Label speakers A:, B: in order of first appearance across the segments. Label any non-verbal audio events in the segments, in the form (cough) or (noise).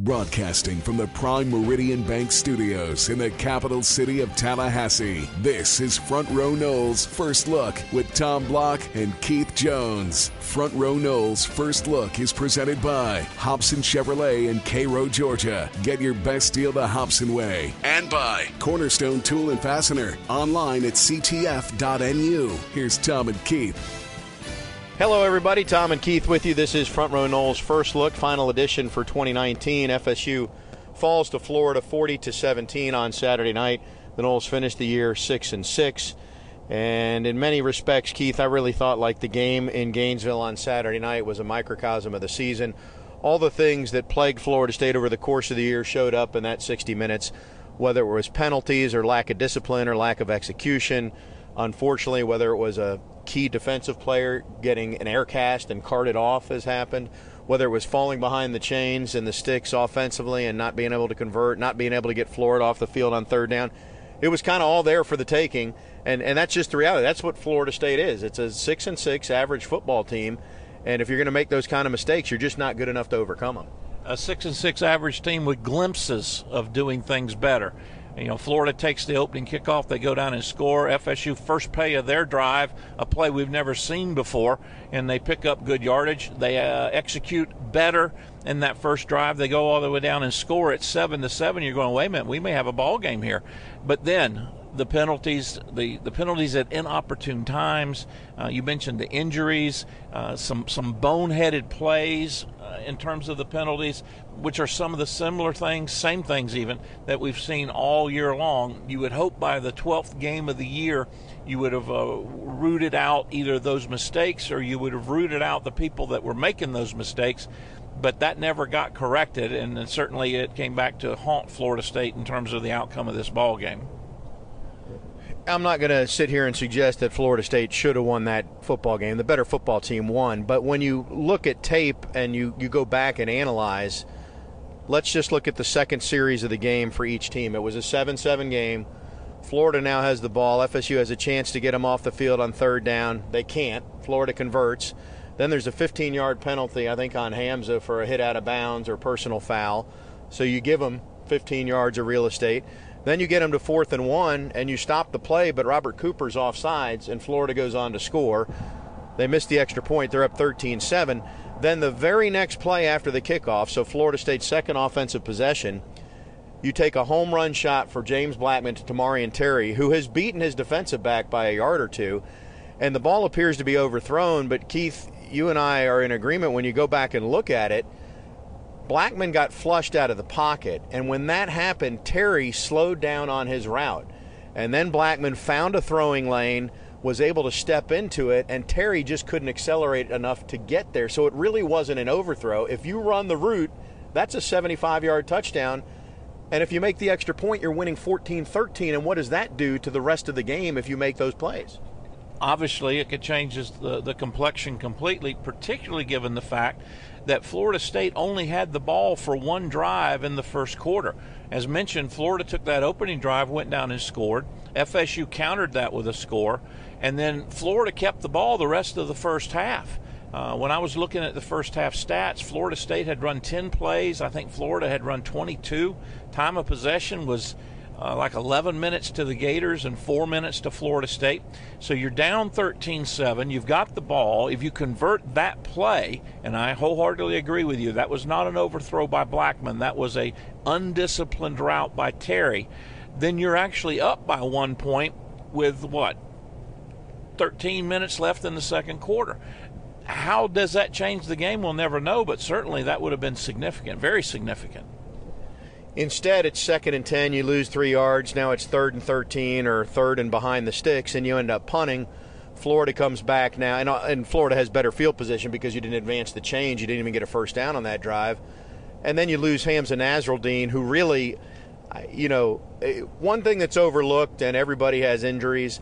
A: Broadcasting from the Prime Meridian Bank Studios in the capital city of Tallahassee, this is Front Row Noles First Look with Tom Block and Keith Jones. Front Row Noles First Look is presented by Hobson Chevrolet in Cairo, Georgia. Get your best deal the Hobson way. And by Cornerstone Tool and Fastener, online at ctf.nu. Here's Tom and Keith.
B: Hello, everybody. Tom and Keith with you. This is Front Row Noles First Look, final edition for 2019. FSU falls to Florida 40 to 17 on Saturday night. The Noles finished the year six and six, and in many respects, Keith, I really thought like the game in Gainesville on Saturday night was a microcosm of the season. All the things that plagued Florida State over the course of the year showed up in that 60 minutes, whether it was penalties or lack of discipline or lack of execution. Unfortunately, whether it was a key defensive player getting an air cast and carted off has happened. Whether it was falling behind the chains and the sticks offensively and not being able to convert, not being able to get Florida off the field on third down, it was kind of all there for the taking. And and that's just the reality. That's what Florida State is. It's a six and six average football team, and if you're going to make those kind of mistakes, you're just not good enough to overcome them.
C: A six and six average team with glimpses of doing things better. You know, Florida takes the opening kickoff. They go down and score. FSU first play of their drive, a play we've never seen before, and they pick up good yardage. They uh, execute better in that first drive. They go all the way down and score at seven to seven. You're going, wait a minute, we may have a ball game here. But then the penalties, the, the penalties at inopportune times. Uh, you mentioned the injuries, uh, some some boneheaded plays uh, in terms of the penalties, which are some of the similar things, same things even that we've seen all year long. You would hope by the 12th game of the year, you would have uh, rooted out either those mistakes or you would have rooted out the people that were making those mistakes. But that never got corrected, and certainly it came back to haunt Florida State in terms of the outcome of this ball game.
B: I'm not going to sit here and suggest that Florida State should have won that football game. The better football team won. But when you look at tape and you, you go back and analyze, let's just look at the second series of the game for each team. It was a 7 7 game. Florida now has the ball. FSU has a chance to get them off the field on third down. They can't. Florida converts. Then there's a 15 yard penalty, I think, on Hamza for a hit out of bounds or personal foul. So you give them 15 yards of real estate. Then you get them to fourth and one, and you stop the play, but Robert Cooper's off sides, and Florida goes on to score. They miss the extra point. They're up 13 7. Then the very next play after the kickoff, so Florida State's second offensive possession, you take a home run shot for James Blackman to Tamorrion Terry, who has beaten his defensive back by a yard or two, and the ball appears to be overthrown. But Keith, you and I are in agreement when you go back and look at it Blackman got flushed out of the pocket, and when that happened, Terry slowed down on his route. And then Blackman found a throwing lane, was able to step into it, and Terry just couldn't accelerate enough to get there. So it really wasn't an overthrow. If you run the route, that's a 75 yard touchdown. And if you make the extra point, you're winning 14 13. And what does that do to the rest of the game if you make those plays?
C: Obviously, it changes the, the complexion completely, particularly given the fact that Florida State only had the ball for one drive in the first quarter. As mentioned, Florida took that opening drive, went down and scored. FSU countered that with a score, and then Florida kept the ball the rest of the first half. Uh, when I was looking at the first half stats, Florida State had run 10 plays. I think Florida had run 22. Time of possession was uh, like 11 minutes to the Gators and four minutes to Florida State. So you're down 13 7. You've got the ball. If you convert that play, and I wholeheartedly agree with you, that was not an overthrow by Blackman, that was a undisciplined route by Terry, then you're actually up by one point with what? 13 minutes left in the second quarter. How does that change the game? We'll never know, but certainly that would have been significant, very significant.
B: Instead, it's second and 10, you lose three yards. Now it's third and 13 or third and behind the sticks, and you end up punting. Florida comes back now, and, uh, and Florida has better field position because you didn't advance the change. You didn't even get a first down on that drive. And then you lose Hamza Nasirildeen, who really, you know, eh, one thing that's overlooked, and everybody has injuries.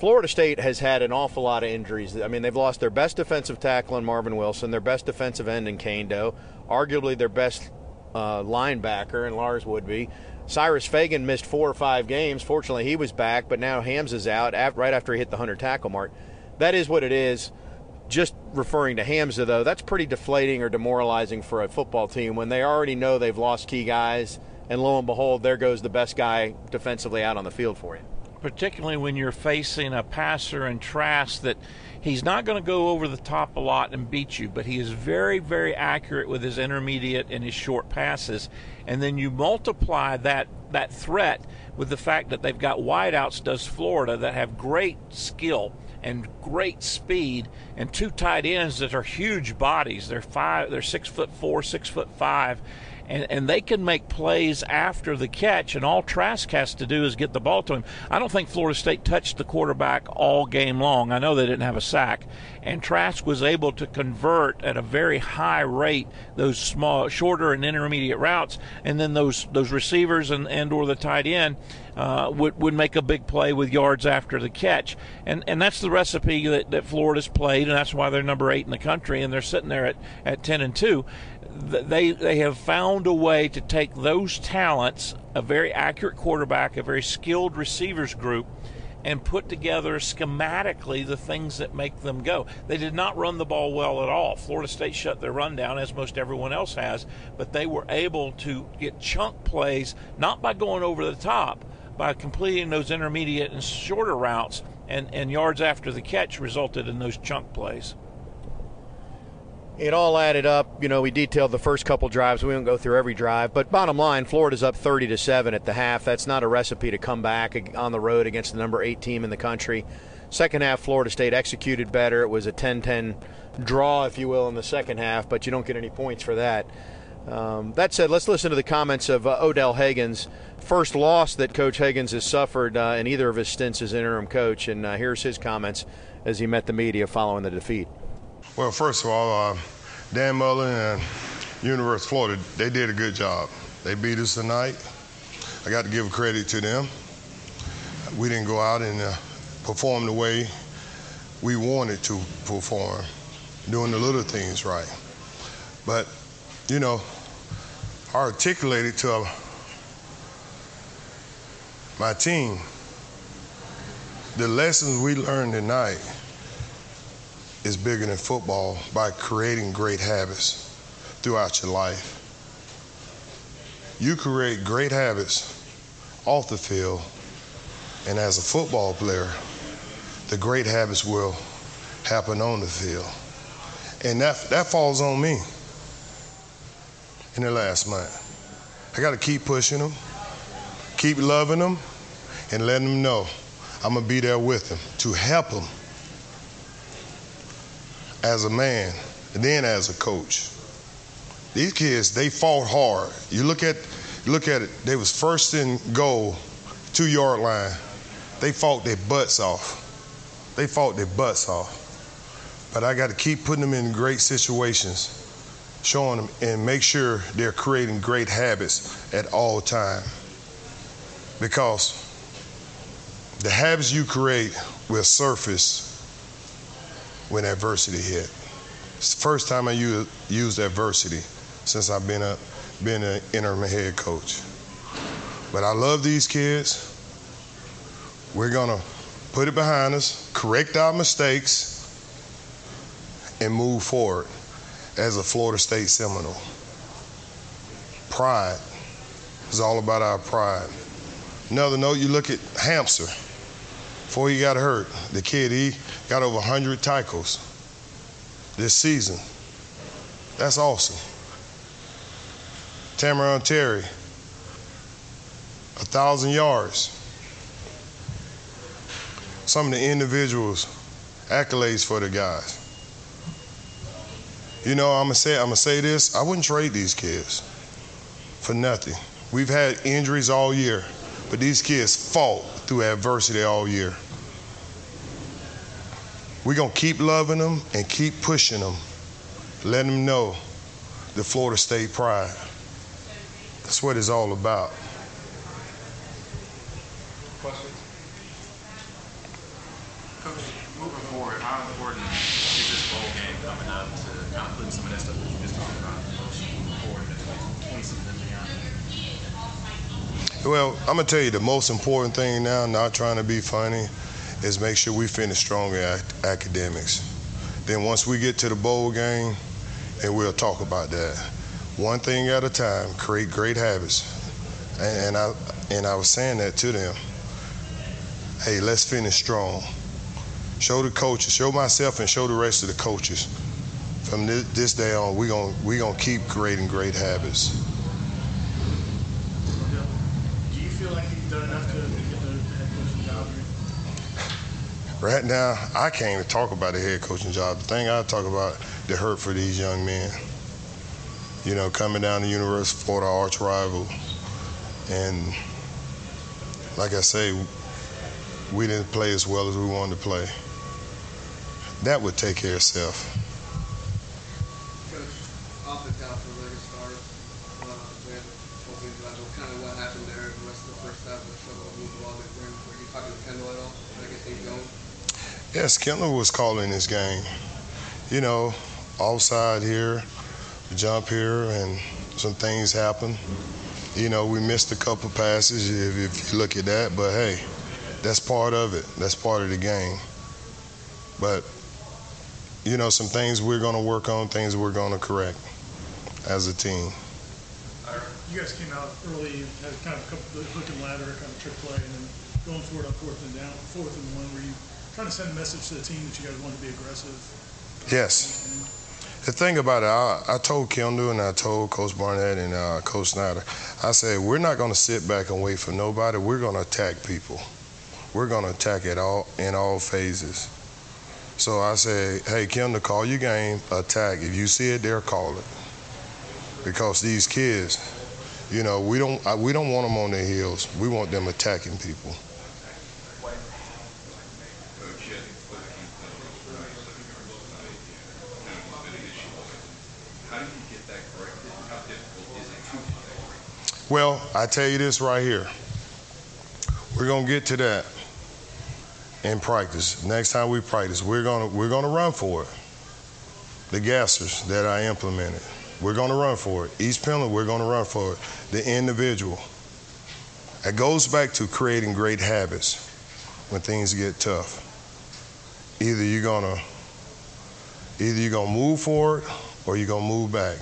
B: Florida State has had an awful lot of injuries. I mean, they've lost their best defensive tackle in Marvin Wilson, their best defensive end in Kaindoh, arguably their best uh, linebacker, and Lars Woodby. Cyrus Fagan missed four or five games. Fortunately, he was back, but now Hamza's out right after he hit the 100 tackle mark. That is what it is. just referring to Hamza, though, that's pretty deflating or demoralizing for a football team when they already know they've lost key guys, and lo and behold, there goes the best guy defensively out on the field for you.
C: Particularly when you're facing a passer and Trask that he's not going to go over the top a lot and beat you, but he is very, very accurate with his intermediate and his short passes. And then you multiply that that threat with the fact that they've got wideouts, does Florida, that have great skill and great speed, and two tight ends that are huge bodies. They're five, they're six foot four, six foot five, and, and they can make plays after the catch, and all Trask has to do is get the ball to him. I don't think Florida State touched the quarterback all game long. I know they didn't have a sack, and Trask was able to convert at a very high rate those small, shorter and intermediate routes, and then those those receivers and, and or the tight end uh, would would make a big play with yards after the catch, and and that's the recipe that, that Florida's played, and that's why they're number eight in the country, and they're sitting there at, at ten and two they they have found a way to take those talents, a very accurate quarterback, a very skilled receivers group, and put together schematically the things that make them go. They did not run the ball well at all. Florida State shut their run down, as most everyone else has, but they were able to get chunk plays, not by going over the top, by completing those intermediate and shorter routes, and, and yards after the catch resulted in those chunk plays
B: it all added up. You know, we detailed the first couple drives. We won't go through every drive, but bottom line, Florida's up 30 to seven at the half. That's not a recipe to come back on the road against the number eight team in the country. Second half, Florida State executed better. It was a 10-10 draw, if you will, in the second half, but you don't get any points for that. Um, that said, let's listen to the comments of uh, Odell Haggins. First loss that Coach Haggins has suffered uh, in either of his stints as interim coach, and uh, here's his comments as he met the media following the defeat.
D: Well, first of all, uh, Dan Mullen and University of Florida, they did a good job. They beat us tonight. I got to give credit to them. We didn't go out and uh, perform the way we wanted to perform, doing the little things right. But, you know, I articulated to my team the lessons we learned tonight is bigger than football by creating great habits throughout your life. You create great habits off the field, and as a football player, the great habits will happen on the field. And that, that falls on me in the last month. I got to keep pushing them, keep loving them, and letting them know I'm going to be there with them to help them as a man and then as a coach. These kids, they fought hard. You look at look at it, they was first in goal, two yard line. They fought their butts off. They fought their butts off. But I got to keep putting them in great situations, showing them and make sure they're creating great habits at all time. Because the habits you create will surface when adversity hit. It's the first time I use, used adversity since I've been a been an interim head coach. But I love these kids. We're gonna put it behind us, correct our mistakes, and move forward as a Florida State Seminole. Pride is all about our pride. Another note, you look at Hamza. Before he got hurt, the kid, he got over 100 tackles this season. That's awesome. Tamorrion Terry, a thousand yards. Some of the individuals, accolades for the guys. You know, I'm gonna say I'm gonna say this. I wouldn't trade these kids for nothing. We've had injuries all year, but these kids fought through adversity all year. We're going to keep loving them and keep pushing them, letting them know the Florida State pride. That's what it's all about.
E: Questions? Coach, moving forward, how important is this bowl game coming up to kind of put some of that stuff that you just talked about moving forward into 20 and beyond?
D: Well, I'm gonna tell you the most important thing now. Not trying to be funny, is make sure we finish strong at academics. Then once we get to the bowl game, and we'll talk about that. One thing at a time, create great habits. And, and I and I was saying that to them. Hey, let's finish strong. Show the coaches, show myself, and show the rest of the coaches. From this, this day on, we're gonna we gonna keep creating great habits.
F: Do you feel like you've done enough to get the head coaching job here?
D: Right now, I can't even talk about the head coaching job. The thing I talk about, the hurt for these young men. You know, coming down to University of Florida, arch rival, and like I say, we didn't play as well as we wanted to play. That would take care of itself. Yes, Kendal was calling this game. You know, offside here, jump here, and some things happen. You know, we missed a couple passes if, if you look at that, but hey, that's part of it. That's part of the game. But, you know, some things we're going to work on, things we're going to correct as a team.
F: Uh, you guys came out early, had kind of a couple, hook and ladder, kind of trick play, and then going for it on fourth and down, fourth and one. where you trying to send a message to the team that you guys want to be aggressive?
D: Yes. The thing about it, I, I told Kendal and I told Coach Barnett and uh, Coach Snyder, I said, we're not going to sit back and wait for nobody. We're going to attack people. We're going to attack it all in all phases. So I said, hey, Kendal, call your game, attack. If you see it there, call it. Because these kids, you know, we don't I, we don't want them on their heels. We want them attacking people. Well, I tell you this right here. We're gonna get to that in practice. Next time we practice, we're gonna we're gonna run for it. The gassers that I implemented, we're gonna run for it. Each penalty, we're gonna run for it. The individual. It goes back to creating great habits when things get tough. Either you're gonna either you're gonna move forward or you're gonna move back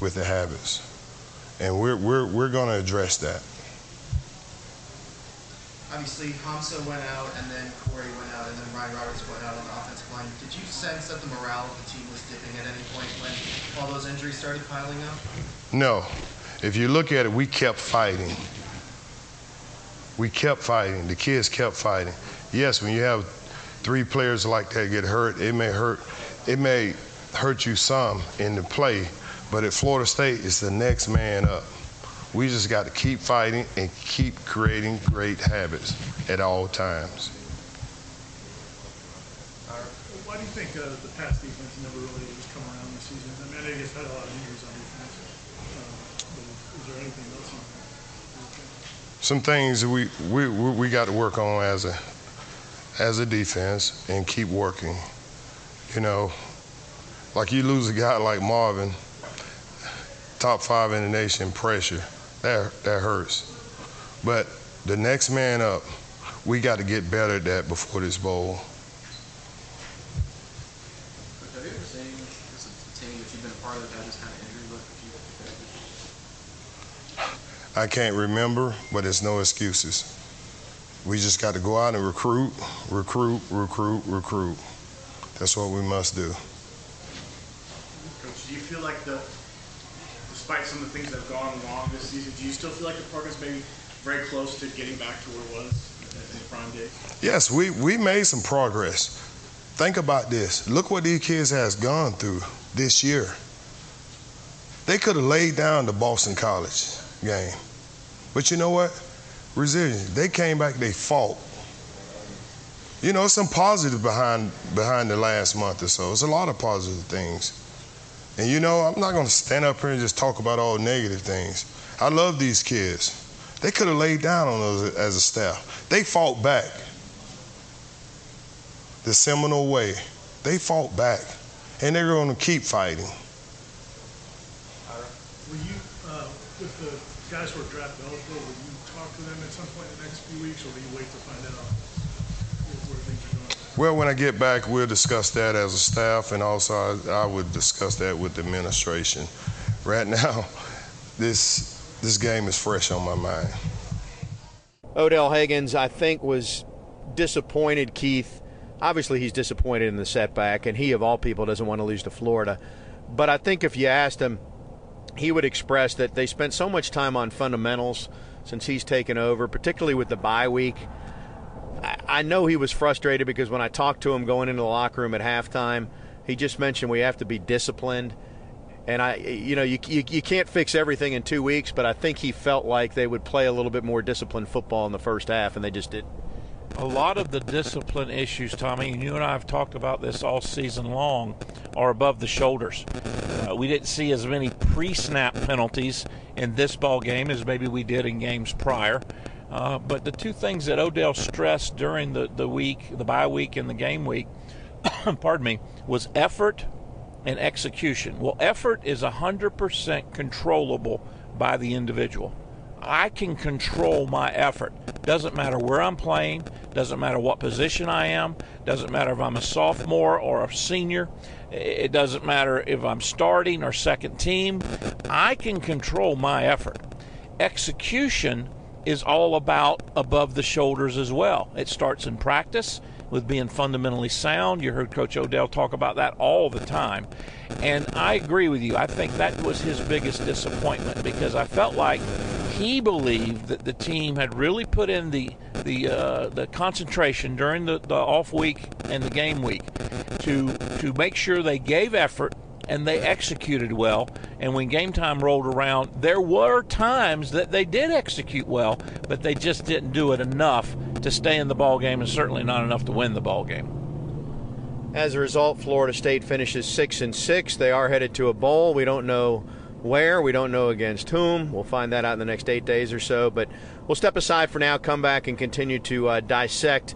D: with the habits. And we're we're we're gonna address that.
G: Obviously, Hamza went out, and then Corey went out, and then Ryan Roberts went out on the offensive line. Did you sense that the morale of the team was dipping at any point when all those injuries started piling up?
D: No. If you look at it, we kept fighting. We kept fighting. The kids kept fighting. Yes, when you have three players like that get hurt, it may hurt. It may hurt you some in the play, but at Florida State, it's the next man up. We just got to keep fighting and keep creating great habits at all times.
F: Why do you think uh, the pass defense never really has come around this season? I mean, I know you guys had a lot of injuries on defense, but is there anything else you
D: Some things that we, we, we we got to work on as a as a defense and keep working. You know, like you lose a guy like Marvin, top five in the nation, pressure. That that hurts. But the next man up, we got to get better at that before this bowl.
H: Have you ever seen this a team that you've been a part of that this kind of injury list that you've faced?
D: I can't remember, but it's no excuses. We just got to go out and recruit, recruit, recruit, recruit. That's what we must do.
F: Coach, do you feel like the, despite some of the things that have gone wrong this season, do you still feel like the progress may be very close to getting back to where it was in the prime days?
D: Yes, we, we made some progress. Think about this. Look what these kids has gone through this year. They could have laid down the Boston College game. But you know what? Resilience. They came back, they fought. You know, some positive behind behind the last month or so. It's a lot of positive things. And you know, I'm not gonna stand up here and just talk about all negative things. I love these kids. They could have laid down on us as a staff. They fought back the Seminole way. They fought back, and they're going to keep fighting.
F: Will you, uh, with the guys who are draft eligible, will you talk to them at some point in the next few weeks, or will you wait to find out where, where things are going?
D: Well, when I get back, we'll discuss that as a staff, and also I, I would discuss that with the administration. Right now, (laughs) this this game is fresh on my mind.
B: Odell Haggins, I think, was disappointed, Keith. Obviously, he's disappointed in the setback, and he, of all people, doesn't want to lose to Florida. But I think if you asked him, he would express that they spent so much time on fundamentals since he's taken over, particularly with the bye week. I know he was frustrated because when I talked to him going into the locker room at halftime, he just mentioned we have to be disciplined. And I, you know, you, you, you can't fix everything in two weeks, but I think he felt like they would play a little bit more disciplined football in the first half, and they just did.
C: A lot of the discipline issues, Tommy, and you and I have talked about this all season long, are above the shoulders. Uh, we didn't see as many pre-snap penalties in this ball game as maybe we did in games prior. Uh, but the two things that Odell stressed during the, the week, the bye week and the game week, (coughs) pardon me, was effort and execution. Well, effort is 100% controllable by the individual. I can control my effort. Doesn't matter where I'm playing, doesn't matter what position I am, doesn't matter if I'm a sophomore or a senior, it doesn't matter if I'm starting or second team. I can control my effort. Execution is all about above the shoulders as well. It starts in practice with being fundamentally sound. You heard Coach Odell talk about that all the time. And I agree with you. I think that was his biggest disappointment because I felt like he believed that the team had really put in the the uh, the concentration during the, the off week and the game week to to make sure they gave effort and they executed well. And when game time rolled around, there were times that they did execute well, but they just didn't do it enough to stay in the ball game, and certainly not enough to win the ball game.
B: As a result, Florida State finishes six and six. They are headed to a bowl. We don't know where. We don't know against whom. We'll find that out in the next eight days or so. But we'll step aside for now, come back, and continue to uh, dissect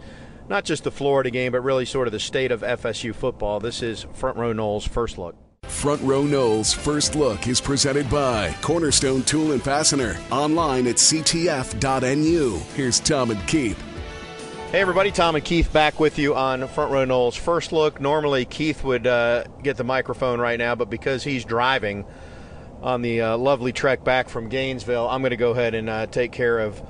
B: not just the Florida game, but really sort of the state of FSU football. This is Front Row Noles First Look.
A: Front Row Noles First Look is presented by Cornerstone Tool and Fastener. Online at ctf.nu. Here's Tom and Keith.
B: Hey everybody, Tom and Keith back with you on Front Row Noles First Look. Normally Keith would uh, get the microphone right now, but because he's driving on the uh, lovely trek back from Gainesville, I'm going to go ahead and uh, take care of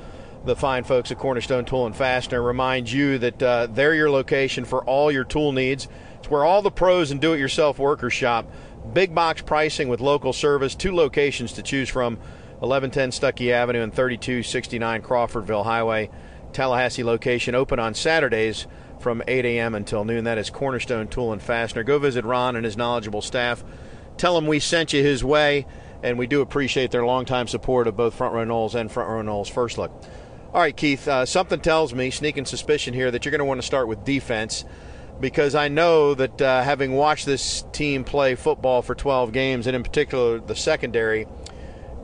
B: the fine folks at Cornerstone Tool and Fastener. Remind you that uh, they're your location for all your tool needs. It's where all the pros and do-it-yourself workers shop. Big box pricing with local service, two locations to choose from 1110 Stuckey Avenue and 3269 Crawfordville Highway. Tallahassee location open on Saturdays from 8 a.m. until noon. That is Cornerstone Tool and Fastener. Go visit Ron and his knowledgeable staff. Tell him we sent you his way, and we do appreciate their longtime support of both Front Row Noles and Front Row Noles First Look. All right, Keith, uh, something tells me, sneaking suspicion here, that you're going to want to start with defense because I know that uh, having watched this team play football for 12 games, and in particular the secondary,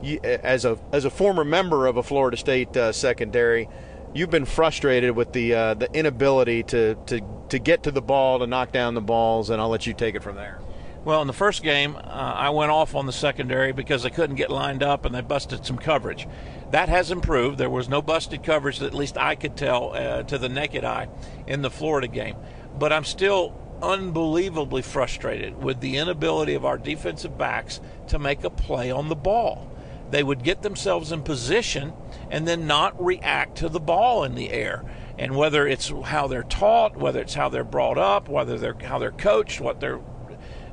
B: you, as a as a former member of a Florida State uh, secondary, you've been frustrated with the uh, the inability to, to to get to the ball, to knock down the balls, and I'll let you take it from there.
C: Well, in the first game, uh, I went off on the secondary because they couldn't get lined up and they busted some coverage. That has improved. There was no busted coverage at least I could tell uh, to the naked eye in the Florida game but I'm still unbelievably frustrated with the inability of our defensive backs to make a play on the ball. They would get themselves in position and then not react to the ball in the air. And whether it's how they're taught, whether it's how they're brought up, whether they're how they're coached, what they're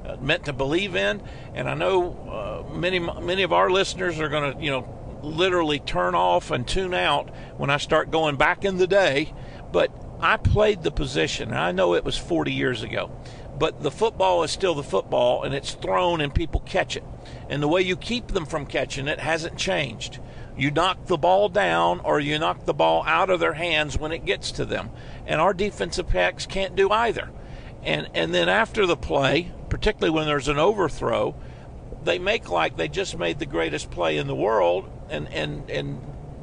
C: uh, meant to believe in. And I know uh, many many of our listeners are going to you know literally turn off and tune out when I start going back in the day, but I played the position. I know it was 40 years ago, but the football is still the football, and it's thrown and people catch it. And the way you keep them from catching it hasn't changed. You knock the ball down or you knock the ball out of their hands when it gets to them. And our defensive backs can't do either. And and then after the play, particularly when there's an overthrow, they make like they just made the greatest play in the world and and and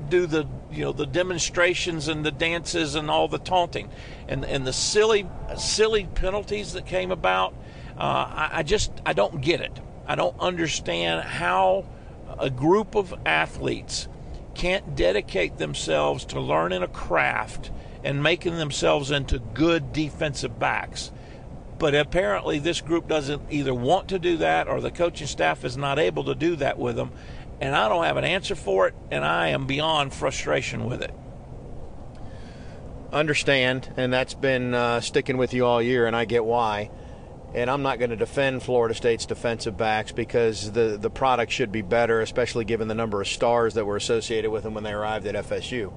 C: do the you know the demonstrations and the dances and all the taunting and and the silly silly penalties that came about. Uh, I, I just I don't get it. I don't understand how a group of athletes can't dedicate themselves to learning a craft and making themselves into good defensive backs. But apparently, this group doesn't either want to do that or the coaching staff is not able to do that with them. And I don't have an answer for it, and I am beyond frustration with it.
B: Understand, and that's been uh, sticking with you all year, and I get why. And I'm not going to defend Florida State's defensive backs because the, the product should be better, especially given the number of stars that were associated with them when they arrived at FSU.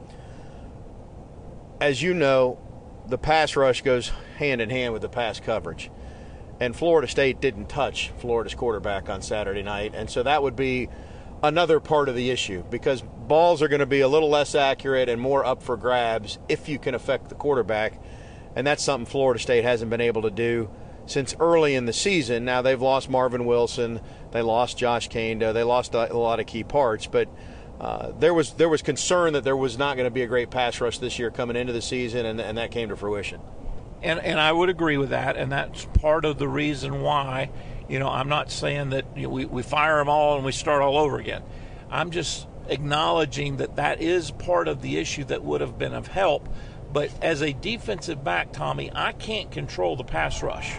B: As you know, the pass rush goes hand in hand with the pass coverage. And Florida State didn't touch Florida's quarterback on Saturday night. And so that would be another part of the issue because balls are going to be a little less accurate and more up for grabs if you can affect the quarterback. And that's something Florida State hasn't been able to do since early in the season. Now they've lost Marvin Wilson, they lost Josh Kaindoh, they lost a, lot of key parts, but uh, there was there was concern that there was not going to be a great pass rush this year coming into the season, and, and that came to fruition.
C: And and I would agree with that, and that's part of the reason why. You know, I'm not saying that you know, we, we fire them all and we start all over again. I'm just acknowledging that that is part of the issue that would have been of help. But as a defensive back, Tommy, I can't control the pass rush.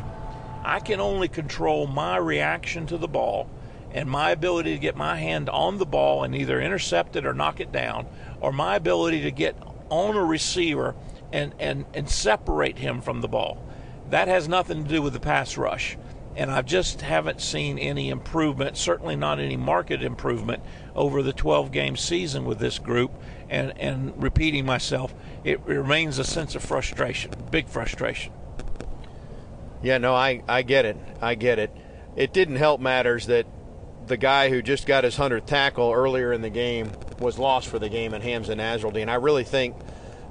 C: I can only control my reaction to the ball and my ability to get my hand on the ball and either intercept it or knock it down, or my ability to get on a receiver and, and, and separate him from the ball. That has nothing to do with the pass rush. And I just haven't seen any improvement, certainly not any market improvement over the 12 game season with this group. And, and repeating myself, it remains a sense of frustration, big frustration.
B: Yeah, no, I, I get it. I get it. It didn't help matters that the guy who just got his 100th tackle earlier in the game was lost for the game in Hamza Nasirildeen. And I really think,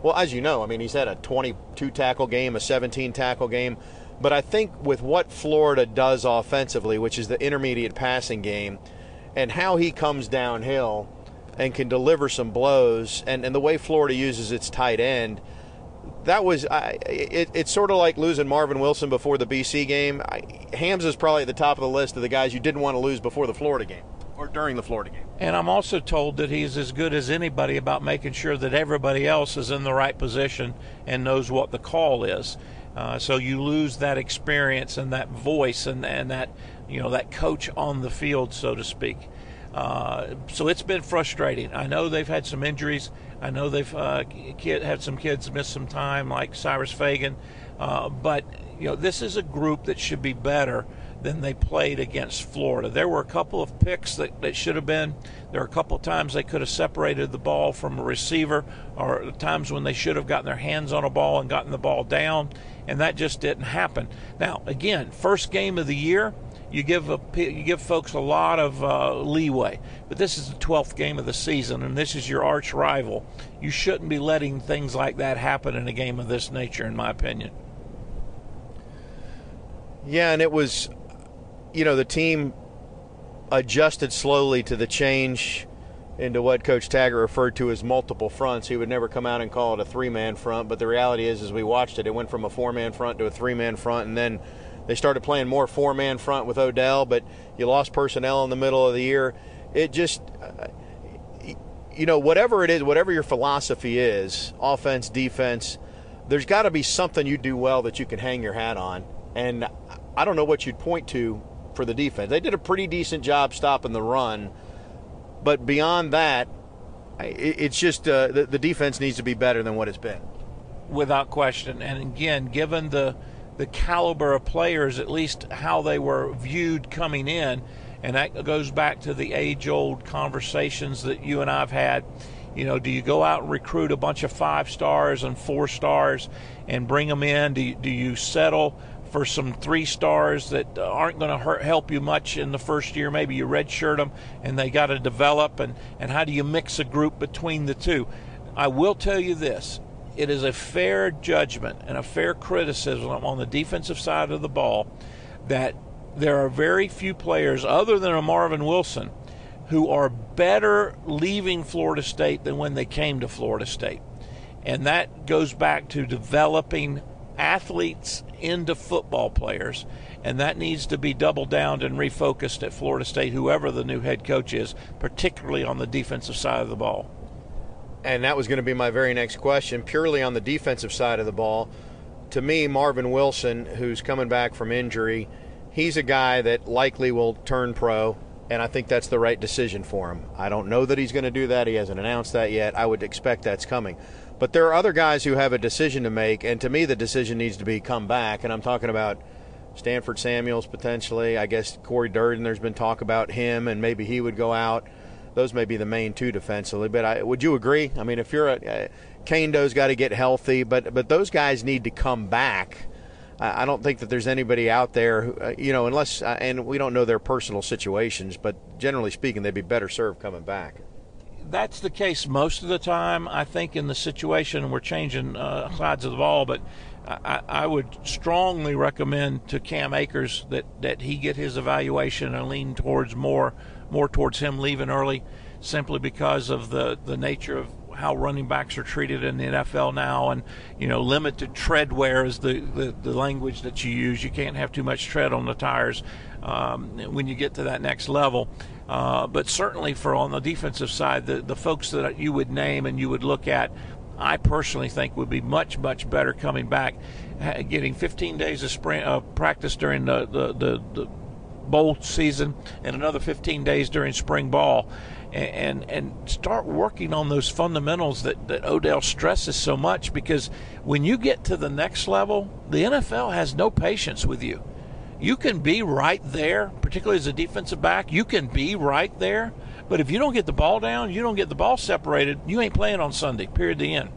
B: well, as you know, I mean, he's had a 22 tackle game, a 17 tackle game. But I think with what Florida does offensively, which is the intermediate passing game, and how he comes downhill and can deliver some blows, and, and the way Florida uses its tight end, that was I, it, it's sort of like losing Marvin Wilson before the BC game. I, Hams is probably at the top of the list of the guys you didn't want to lose before the Florida game or during the Florida game.
C: And I'm also told that he's as good as anybody about making sure that everybody else is in the right position and knows what the call is. Uh, so you lose that experience and that voice and, and that you know that coach on the field, so to speak. Uh, so it's been frustrating. I know they've had some injuries. I know they've uh, kid, had some kids miss some time, like Cyrus Fagan. Uh, but you know, this is a group that should be better than they played against Florida. There were a couple of picks that, that should have been. There are a couple of times they could have separated the ball from a receiver, or times when they should have gotten their hands on a ball and gotten the ball down, and that just didn't happen. Now, again, first game of the year you give a, you give folks a lot of uh, leeway. But this is the 12th game of the season, and this is your arch rival. You shouldn't be letting things like that happen in a game of this nature, in my opinion.
B: Yeah, and it was, you know, the team adjusted slowly to the change into what Coach Taggart referred to as multiple fronts. He would never come out and call it a three-man front, but the reality is, as we watched it, it went from a four-man front to a three-man front, and then they started playing more four man front with Odell, but you lost personnel in the middle of the year. It just, uh, you know, whatever it is, whatever your philosophy is offense, defense there's got to be something you do well that you can hang your hat on. And I don't know what you'd point to for the defense. They did a pretty decent job stopping the run, but beyond that, it's just uh, the, the defense needs to be better than what it's been.
C: Without question. And again, given the the caliber of players, at least how they were viewed coming in. And that goes back to the age old conversations that you and I have had. You know, do you go out and recruit a bunch of five stars and four stars and bring them in? Do you, do you settle for some three stars that aren't going to help you much in the first year? Maybe you redshirt them and they got to develop. And, and how do you mix a group between the two? I will tell you this it is a fair judgment and a fair criticism on the defensive side of the ball that there are very few players other than a Marvin Wilson who are better leaving Florida State than when they came to Florida State. And that goes back to developing athletes into football players. And that needs to be doubled down and refocused at Florida State, whoever the new head coach is, particularly on the defensive side of the ball.
B: And that was going to be my very next question, purely on the defensive side of the ball. To me, Marvin Wilson, who's coming back from injury, he's a guy that likely will turn pro, and I think that's the right decision for him. I don't know that he's going to do that. He hasn't announced that yet. I would expect that's coming. But there are other guys who have a decision to make, and to me, the decision needs to be come back. And I'm talking about Stanford Samuels potentially. I guess Cory Durden, there's been talk about him, and maybe he would go out. Those may be the main two defensively. But I, would you agree? I mean, if you're a. Kaindoh's got to get healthy, but but those guys need to come back I don't think that there's anybody out there, who, uh, you know, unless, uh, and we don't know their personal situations, but generally speaking, they'd be better served coming back.
C: That's the case most of the time. I think in the situation we're changing uh, sides of the ball, but I, I, would strongly recommend to Cam Akers that, that he get his evaluation and lean towards more more towards him leaving early, simply because of the, the nature of how running backs are treated in the NFL now, and you know, limited tread wear is the, the, the language that you use. You can't have too much tread on the tires um, when you get to that next level. Uh, but certainly for on the defensive side, the, the folks that you would name and you would look at, I personally think would be much much better coming back, getting 15 days of spring uh, practice during the, the, the, the bowl season and another 15 days during spring ball and and start working on those fundamentals that, that Odell stresses so much because when you get to the next level, the NFL has no patience with you. You can be right there, particularly as a defensive back, you can be right there, but if you don't get the ball down, you don't get the ball separated, you ain't playing on Sunday, period the end.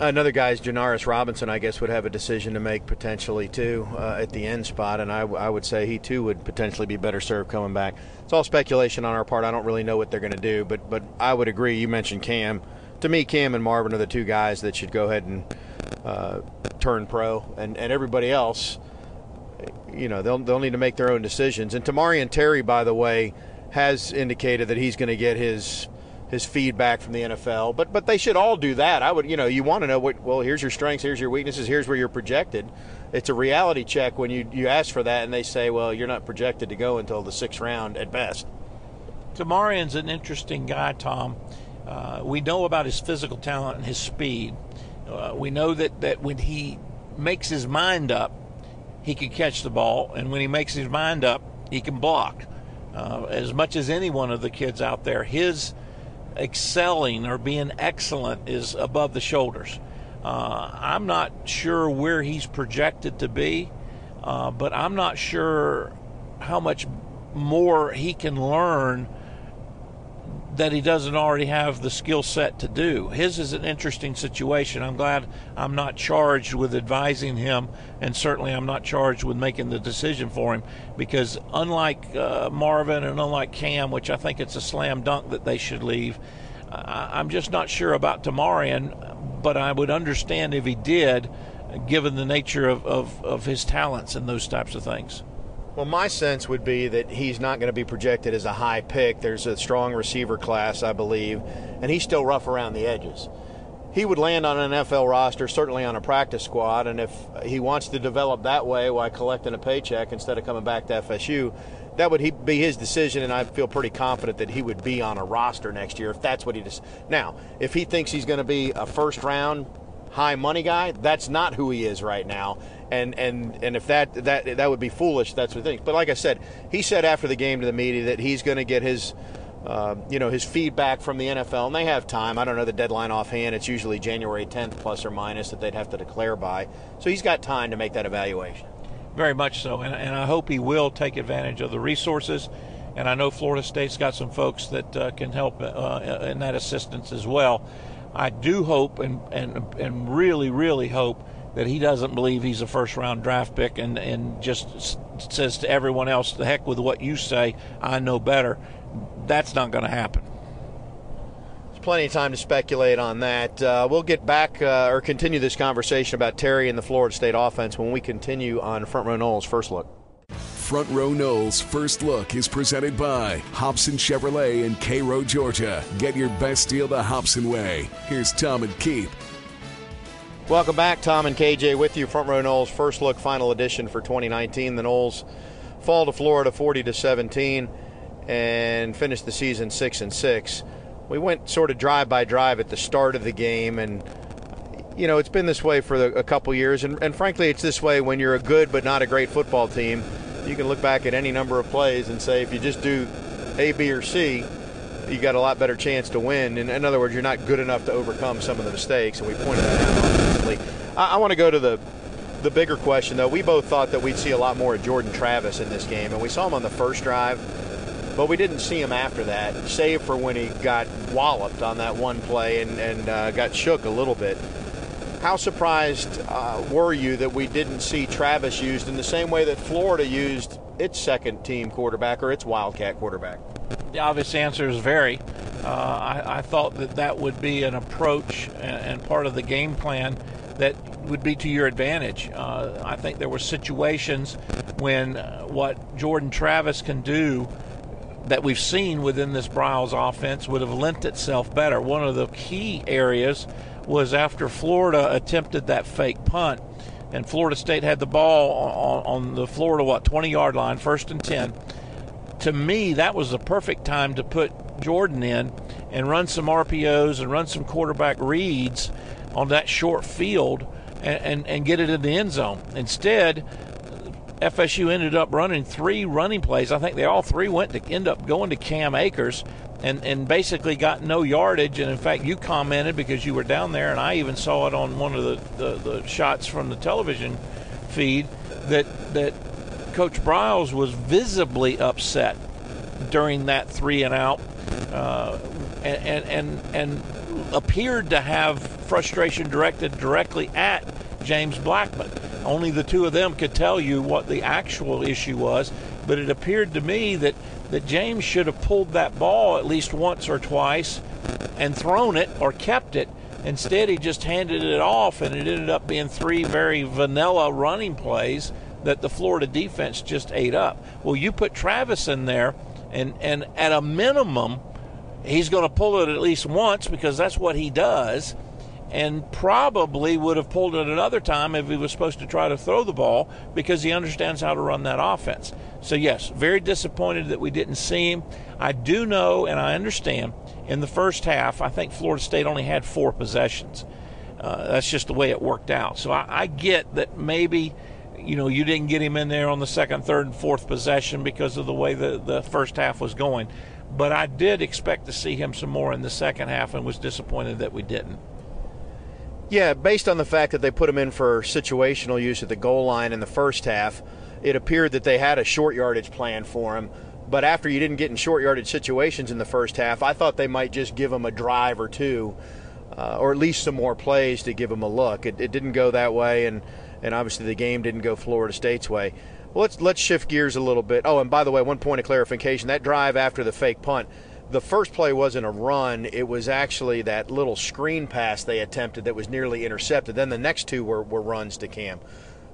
B: Another guy's Janarius Robinson, I guess, would have a decision to make potentially too uh, at the end spot, and I, I, would say he too would potentially be better served coming back. It's all speculation on our part. I don't really know what they're going to do, but but I would agree. You mentioned Cam. To me, Cam and Marvin are the two guys that should go ahead and uh, turn pro, and, and everybody else, you know, they'll they'll need to make their own decisions. And Tamorrion Terry, by the way, has indicated that he's going to get his his feedback from the NFL. But but they should all do that. I would you know you want to know what well here's your strengths, here's your weaknesses, here's where you're projected. It's a reality check when you you ask for that and they say well you're not projected to go until the sixth round at best.
C: Tamorrion's an interesting guy, Tom. Uh, we know about his physical talent and his speed. Uh, we know that, that when he makes his mind up, he can catch the ball, and when he makes his mind up, he can block. Uh, as much as any one of the kids out there, his excelling or being excellent is above the shoulders. Uh, I'm not sure where he's projected to be, uh, but I'm not sure how much more he can learn that he doesn't already have the skill set to do. His is an interesting situation. I'm glad I'm not charged with advising him, and certainly I'm not charged with making the decision for him because, unlike uh, Marvin and unlike Cam, which I think it's a slam dunk that they should leave, I'm just not sure about Tamorrion, but I would understand if he did, given the nature of, of, of his talents and those types of things.
B: Well, my sense would be that he's not going to be projected as a high pick. There's a strong receiver class, I believe, and he's still rough around the edges. He would land on an NFL roster, certainly on a practice squad, and if he wants to develop that way while collecting a paycheck instead of coming back to FSU, that would be his decision, and I feel pretty confident that he would be on a roster next year if that's what he does. Now, if he thinks he's going to be a first round high money guy, that's not who he is right now, and and and if that that that would be foolish. That's what he thinks. But like I said, he said after the game to the media that he's going to get his. Uh, you know his feedback from the NFL, and they have time. I don't know the deadline offhand. It's usually January 10th, plus or minus, that they'd have to declare by. So he's got time to make that evaluation.
C: Very much so, and, and I hope he will take advantage of the resources. And I know Florida State's got some folks that uh, can help uh, in that assistance as well. I do hope and, and and really, really hope that he doesn't believe he's a first round draft pick and, and just says to everyone else, the heck with what you say, I know better. That's not going to happen.
B: There's plenty of time to speculate on that. Uh, we'll get back uh, or continue this conversation about Terry and the Florida State offense when we continue on Front Row Noles First Look.
A: Front Row Noles First Look is presented by Hobson Chevrolet in Cairo, Georgia. Get your best deal the Hobson way. Here's Tom and Keith.
B: Welcome back, Tom and KJ with you. Front row Noles first look final edition for 2019. The Noles fall to Florida 40 to 17 and finish the season six and six. we went sort of drive by drive at the start of the game, and you know it's been this way for a couple years, and, and frankly, it's this way when you're a good but not a great football team. You can look back at any number of plays and say if you just do A, B, or C, you got a lot better chance to win. And in other words, you're not good enough to overcome some of the mistakes, and we pointed that out obviously. I, I want to go to the the bigger question, though. We both thought that we'd see a lot more of Jordan Travis in this game, and we saw him on the first drive, but we didn't see him after that, save for when he got walloped on that one play and, and uh, got shook a little bit. How surprised uh, were you that we didn't see Travis used in the same way that Florida used its second team quarterback or its Wildcat quarterback?
C: The obvious answer is very. Uh, I, I, thought that that would be an approach and, and, part of the game plan that would be to your advantage. Uh, I think there were situations when uh, what Jordan Travis can do that we've seen within this Briles offense would have lent itself better. One of the key areas was after Florida attempted that fake punt, and Florida State had the ball on, on the Florida what 20 yard line, first and 10 to me, that was the perfect time to put Jordan in and run some RPOs and run some quarterback reads on that short field and, and, and get it in the end zone. Instead, FSU ended up running three running plays. I think they all three went to end up going to Cam Akers and, and basically got no yardage. And in fact, you commented because you were down there, and I even saw it on one of the, the, the shots from the television feed that that Coach Briles was visibly upset during that three and out, uh, and, and and appeared to have frustration directed directly at James Blackman. Only the two of them could tell you what the actual issue was, but it appeared to me that that James should have pulled that ball at least once or twice and thrown it or kept it. Instead, he just handed it off, and it ended up being three very vanilla running plays that the Florida defense just ate up. Well, you put Travis in there, and, and at a minimum, he's going to pull it at least once because that's what he does, and probably would have pulled it another time if he was supposed to try to throw the ball because he understands how to run that offense. So, yes, very disappointed that we didn't see him. I do know and I understand in the first half, I think Florida State only had four possessions. Uh, that's just the way it worked out. So I, I get that maybe you know, you didn't get him in there on the second, third, and fourth possession because of the way the, the first half was going. But I did expect to see him some more in the second half and was disappointed that we didn't.
B: Yeah, based on the fact that they put him in for situational use at the goal line in the first half, it appeared that they had a short yardage plan for him. But after you didn't get in short yardage situations in the first half, I thought they might just give him a drive or two, uh, or at least some more plays to give him a look. It, it didn't go that way, and and obviously the game didn't go Florida State's way. Well, let's let's shift gears a little bit. Oh, and by the way, one point of clarification: that drive after the fake punt, the first play wasn't a run; it was actually that little screen pass they attempted that was nearly intercepted. Then the next two were, were runs to Cam.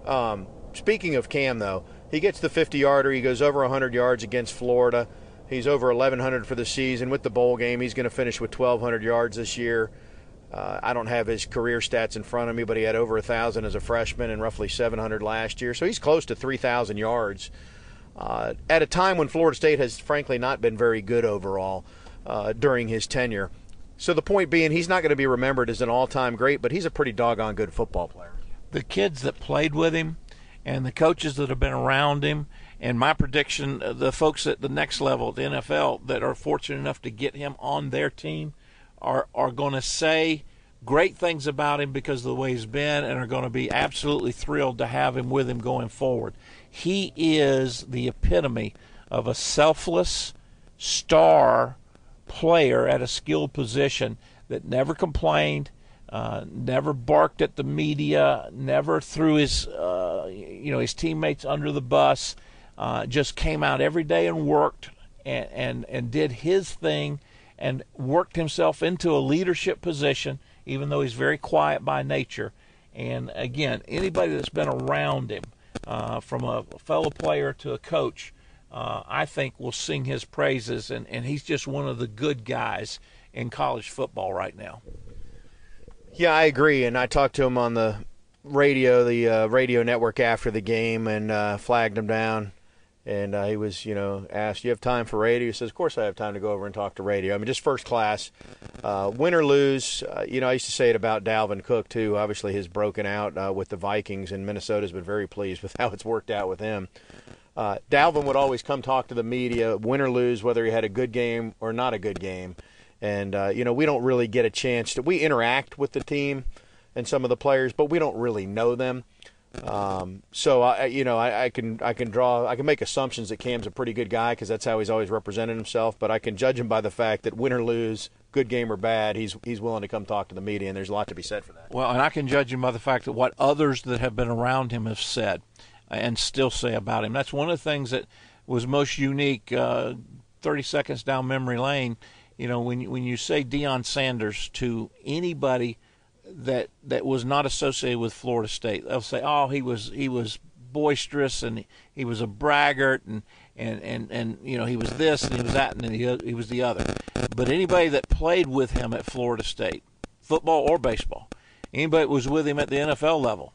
B: Um, speaking of Cam, though, he gets the 50-yarder. He goes over 100 yards against Florida. He's over 1,100 for the season with the bowl game. He's going to finish with 1,200 yards this year. Uh, I don't have his career stats in front of me, but he had over a thousand as a freshman and roughly 700 last year, so he's close to 3,000 yards. Uh, at a time when Florida State has frankly not been very good overall uh, during his tenure. So the point being, he's not going to be remembered as an all-time great, but he's a pretty doggone good football player.
C: The kids that played with him, and the coaches that have been around him, and my prediction, uh, the folks at the next level, the NFL, that are fortunate enough to get him on their team are are going to say great things about him because of the way he's been and are going to be absolutely thrilled to have him with him going forward. He is the epitome of a selfless star player at a skilled position that never complained, uh, never barked at the media, never threw his uh, you know his teammates under the bus. Uh, just came out every day and worked and, and and did his thing and worked himself into a leadership position, even though he's very quiet by nature. And again, anybody that's been around him, uh, from a fellow player to a coach, uh, I think will sing his praises. And, and he's just one of the good guys in college football right now.
B: Yeah, I agree. And I talked to him on the radio, the uh, radio network after the game, and uh, flagged him down and uh, he was, you know, asked, "Do "You have time for radio?" He says, "Of course I have time to go over and talk to radio." I mean, just first class. Uh, win or lose, uh, you know, I used to say it about Dalvin Cook too. Obviously, he's broken out uh, with the Vikings, and Minnesota's been very pleased with (laughs) how it's worked out with him. Uh, Dalvin would always come talk to the media, win or lose, whether he had a good game or not a good game. And uh, you know, we don't really get a chance to. We interact with the team and some of the players, but we don't really know them. Um, so I, you know, I, I, can I can draw I can make assumptions that Cam's a pretty good guy because that's how he's always represented himself. But I can judge him by the fact that win or lose, good game or bad, he's he's willing to come talk to the media, and there's a lot to be said for that.
C: Well, and I can judge him by the fact that what others that have been around him have said and still say about him. That's one of the things that was most unique. Uh, Thirty seconds down memory lane, you know, when when you say Deion Sanders to anybody that that was not associated with Florida State. They'll say, "Oh, he was he was boisterous and he, was a braggart and, and and and you know he was this and he was that and he, he was the other." But anybody that played with him at Florida State, football or baseball, anybody that was with him at the NFL level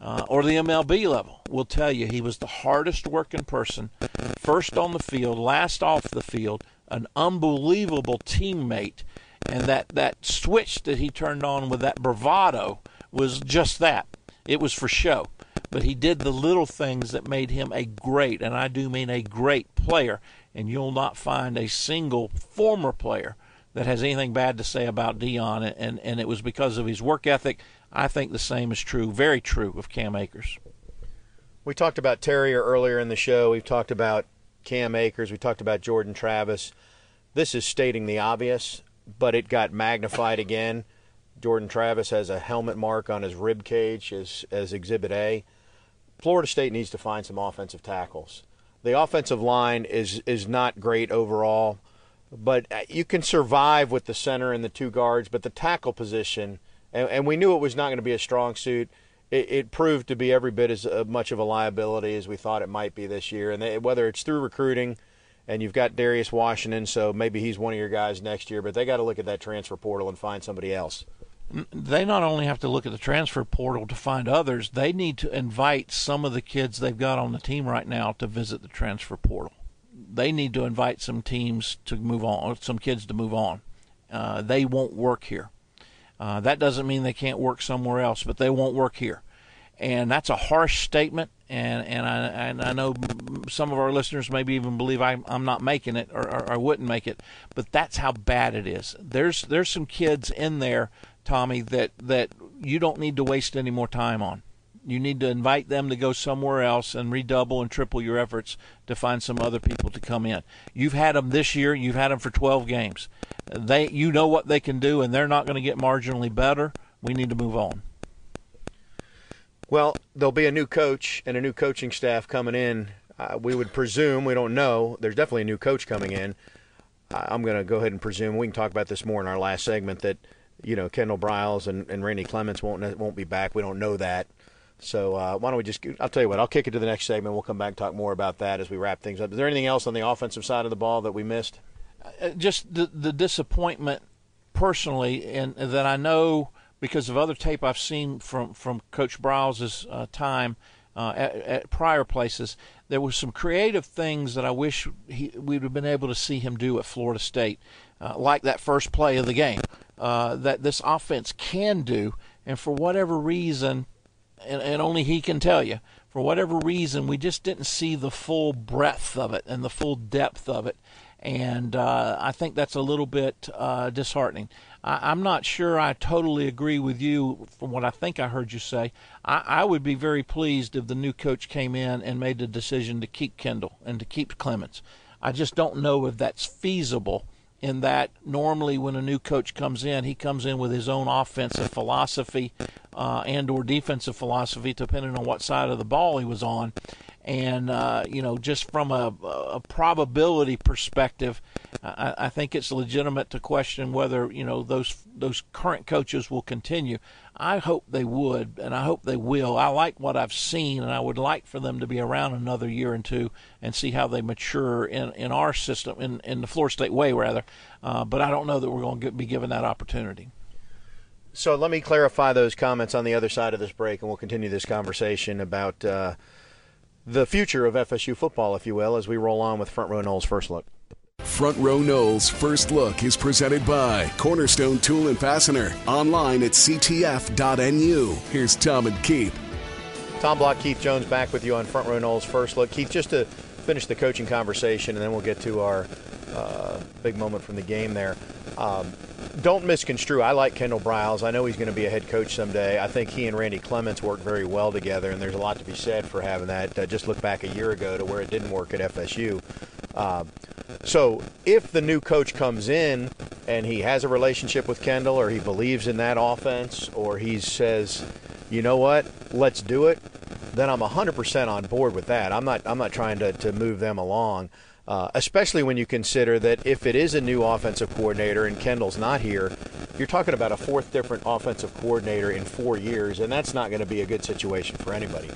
C: uh, or the MLB level will tell you he was the hardest working person, first on the field, last off the field, an unbelievable teammate and that that switch that he turned on with that bravado was just that. It was for show, but he did the little things that made him a great, and I do mean a great player. And you'll not find a single former player that has anything bad to say about Deion, and and it was because of his work ethic. I think the same is true, very true, of Cam Akers.
B: We talked about Terrier earlier in the show. We've talked about Cam Akers. We talked about Jordan Travis. This is stating the obvious but it got magnified again. Jordan Travis has a helmet mark on his rib cage as, as Exhibit A. Florida State needs to find some offensive tackles. The offensive line is is not great overall, but uh, you can survive with the center and the two guards. But the tackle position, and, and we knew it was not going to be a strong suit. It, it, proved to be every bit as uh, much of a liability as we thought it might be this year. And they, whether it's through recruiting and you've got Darius Washington, so maybe he's one of your guys next year. But they got to look at that transfer portal and find somebody else.
C: They not only have to look at the transfer portal to find others, they need to invite some of the kids they've got on the team right now to visit the transfer portal. They need to invite some teams to move on, some kids to move on. Uh, they won't work here. Uh, that doesn't mean they can't work somewhere else, but they won't work here. And that's a harsh statement and and I and I know some of our listeners maybe even believe I, I'm not making it or, or I wouldn't make it, but that's how bad it is. There's there's some kids in there, Tommy, that that you don't need to waste any more time on. You need to invite them to go somewhere else and redouble and triple your efforts to find some other people to come in. You've had them this year. You've had them for 12 games. They, you know what they can do, and they're not going to get marginally better. We need to move on.
B: Well, there'll be a new coach and a new coaching staff coming in. Uh, we would presume, we don't know, there's definitely a new coach coming in. I'm going to go ahead and presume we can talk about this more in our last segment that you know Kendal Briles and, and Randy Clements won't won't be back. We don't know that. So uh, why don't we just? I'll tell you what. I'll kick it to the next segment. We'll come back and talk more about that as we wrap things up. Is there anything else on the offensive side of the ball that we missed?
C: Uh, just the the disappointment personally, and that I know because of other tape I've seen from from Coach Briles' uh, time uh, at, at, prior places. There were some creative things that I wish he, we'd have been able to see him do at Florida State, uh, like that first play of the game, uh, that this offense can do. And for whatever reason, and, and only he can tell you, for whatever reason, we just didn't see the full breadth of it and the full depth of it and uh, I think that's a little bit uh, disheartening. I, am not sure I totally agree with you from what I think I heard you say. I, I, would be very pleased if the new coach came in and made the decision to keep Kendal and to keep Clements. I just don't know if that's feasible. In that normally when a new coach comes in, he comes in with his own offensive philosophy uh, and/or defensive philosophy, depending on what side of the ball he was on and uh, you know, just from a, a probability perspective, I, I, think it's legitimate to question whether you know those those current coaches will continue. I hope they would, and I hope they will. I like what I've seen, and I would like for them to be around another year and two and see how they mature in, in our system, in, in the Florida State way, rather. Uh, but I don't know that we're going to be given that opportunity.
B: So let me clarify those comments on the other side of this break, and we'll continue this conversation about. Uh, the future of FSU football, if you will, as we roll on with Front Row Noles First Look.
A: Front Row Noles First Look is presented by Cornerstone Tool and Fastener. Online at ctf.nu. Here's Tom and Keith.
B: Tom Block, Keith Jones back with you on Front Row Noles First Look. Keith, just to finish the coaching conversation, and then we'll get to our uh, big moment from the game there. Um, don't misconstrue. I like Kendal Briles. I know he's going to be a head coach someday. I think he and Randy Clements work very well together, and there's a lot to be said for having that. Uh, just look back a year ago to where it didn't work at FSU. Uh, so if the new coach comes in and he has a relationship with Kendal, or he believes in that offense, or he says, you know what, let's do it, then I'm 100% on board with that. I'm not. I'm not trying to, to move them along. Uh, especially when you consider that if it is a new offensive coordinator and Kendal's not here, you're talking about a fourth different offensive coordinator in four years, and that's not going to be a good situation for anybody.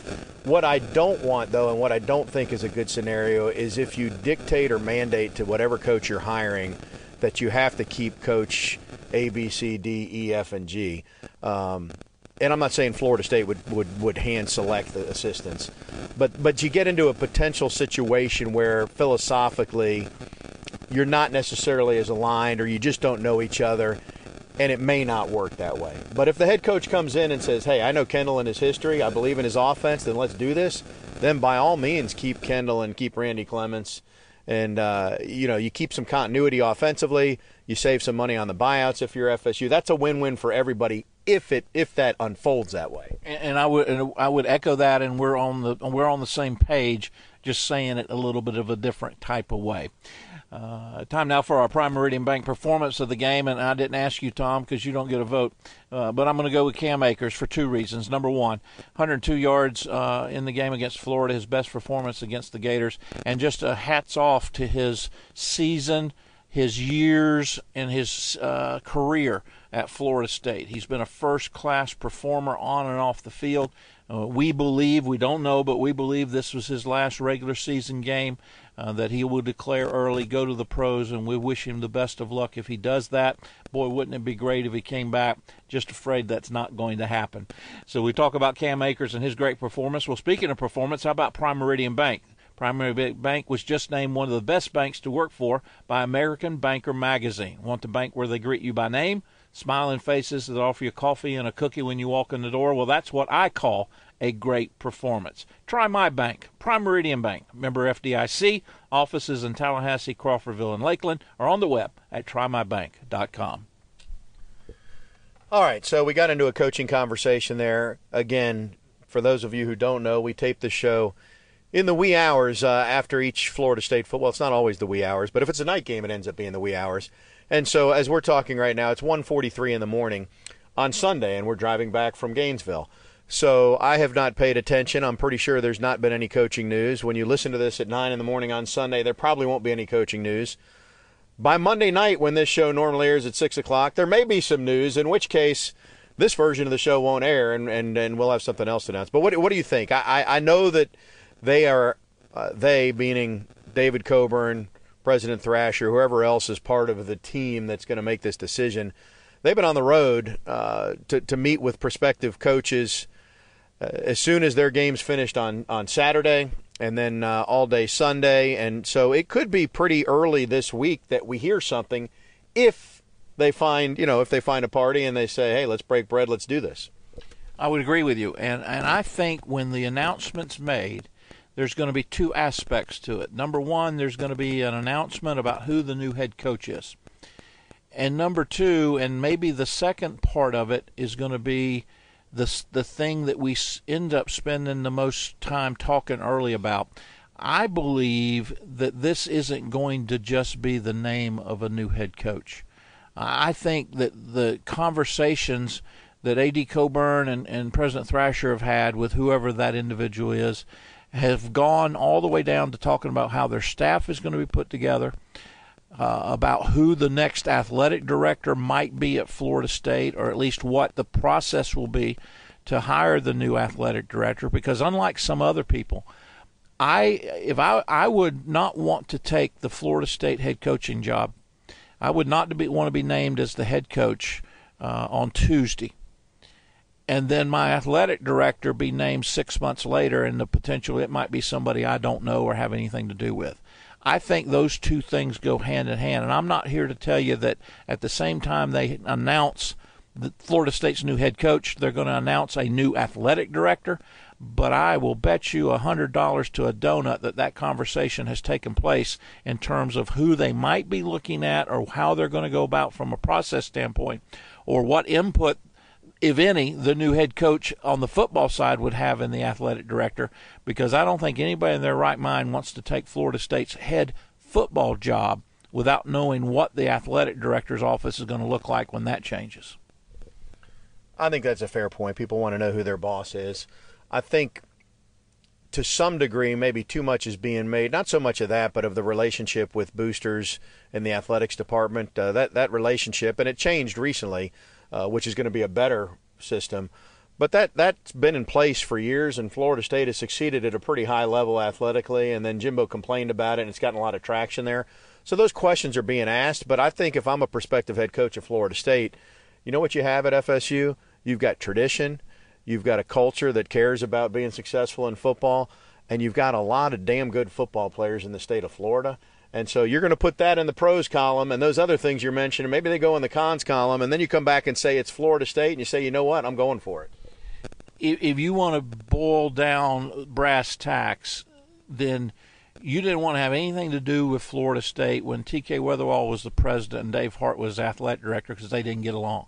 B: What I don't want, though, and what I don't think is a good scenario, is if you dictate or mandate to whatever coach you're hiring that you have to keep coach A, B, C, D, E, F, and G. Um, and I'm not saying Florida State would, would, would hand select the assistants, but but you get into a potential situation where philosophically you're not necessarily as aligned, or you just don't know each other, and it may not work that way. But if the head coach comes in and says, "Hey, I know Kendal and his history, I believe in his offense, then let's do this," then by all means keep Kendal and keep Randy Clements, and uh, you know you keep some continuity offensively. You save some money on the buyouts if you're FSU. That's a win-win for everybody if it if that unfolds that way.
C: And, and I would and I would echo that, and we're on the we're on the same page, just saying it a little bit of a different type of way. Uh, time now for our Prime Meridian Bank performance of the game, and I didn't ask you, Tom, because you don't get a vote, uh, but I'm going to go with Cam Akers for two reasons. Number one, 102 yards uh, in the game against Florida, his best performance against the Gators, and just a hats off to his season, his years, and his uh, career at Florida State. He's been a first class performer on and off the field. Uh, we believe, we don't know, but we believe this was his last regular season game, uh, that he will declare early, go to the pros, and we wish him the best of luck if he does that. Boy, wouldn't it be great if he came back? Just afraid that's not going to happen. So we talk about Cam Akers and his great performance. Well, speaking of performance, how about Prime Meridian Bank? Primary Bank was just named one of the best banks to work for by American Banker magazine. Want the bank where they greet you by name? Smiling faces that offer you coffee and a cookie when you walk in the door. Well, that's what I call a great performance. Try my bank, Prime Meridian Bank, member FDIC, offices in Tallahassee, Crawfordville, and Lakeland, or on the web at trymybank.com.
B: All right, so we got into a coaching conversation there. Again, for those of you who don't know, we tape the show in the wee hours uh, after each Florida State football. It's not always the wee hours, but if it's a night game, it ends up being the wee hours. And so as we're talking right now, it's 1:43 in the morning on Sunday, and we're driving back from Gainesville. So I have not paid attention. I'm pretty sure there's not been any coaching news. When you listen to this at nine in the morning on Sunday, there probably won't be any coaching news. By Monday night, when this show normally airs at six o'clock, there may be some news. In which case, this version of the show won't air, and, and, and we'll have something else to announce. But what what do you think? I I, I know that they are uh, they meaning David Coburn, President Thrasher, whoever else is part of the team that's going to make this decision, they've been on the road uh, to, to meet with prospective coaches uh, as soon as their game's finished on, on Saturday and then uh, all day Sunday. And so it could be pretty early this week that we hear something if they find, you know, if they find a party and they say, hey, let's break bread, let's do this.
C: I would agree with you. And, and I think when the announcement's made, there's going to be two aspects to it. Number one, there's going to be an announcement about who the new head coach is. And number two, and maybe the second part of it, is going to be the, the thing that we end up spending the most time talking early about. I believe that this isn't going to just be the name of a new head coach. I think that the conversations that A.D. Coburn and, and President Thrasher have had with whoever that individual is have gone all the way down to talking about how their staff is going to be put together, uh, about who the next athletic director might be at Florida State, or at least what the process will be to hire the new athletic director. Because unlike some other people, I if I I would not want to take the Florida State head coaching job. I would not be, want to be named as the head coach uh, on Tuesday and then my athletic director be named six months later, and the potential it might be somebody I don't know or have anything to do with. I think those two things go hand in hand, and I'm not here to tell you that at the same time they announce the Florida State's new head coach, they're going to announce a new athletic director. But I will bet you a hundred dollars to a donut that that conversation has taken place in terms of who they might be looking at, or how they're going to go about from a process standpoint, or what input if any, the new head coach on the football side would have in the athletic director, because I don't think anybody in their right mind wants to take Florida State's head football job without knowing what the athletic director's office is going to look like when that changes.
B: I think that's a fair point. People want to know who their boss is. I think to some degree, maybe too much is being made. Not so much of that, but of the relationship with boosters in the athletics department. Uh, that that relationship, and it changed recently uh, which is going to be a better system. But that that's been in place for years, and Florida State has succeeded at a pretty high level athletically. And then Jimbo complained about it, and it's gotten a lot of traction there. So those questions are being asked. But I think if I'm a prospective head coach of Florida State, you know what you have at FSU? You've got tradition, you've got a culture that cares about being successful in football, and you've got a lot of damn good football players in the state of Florida. And so you're going to put that in the pros column, and those other things you're mentioning, maybe they go in the cons column, and then you come back and say it's Florida State, and you say, you know what, I'm going for it.
C: If you want to boil down brass tacks, then you didn't want to have anything to do with Florida State when TK Wetherell was the president and Dave Hart was athletic director because they didn't get along.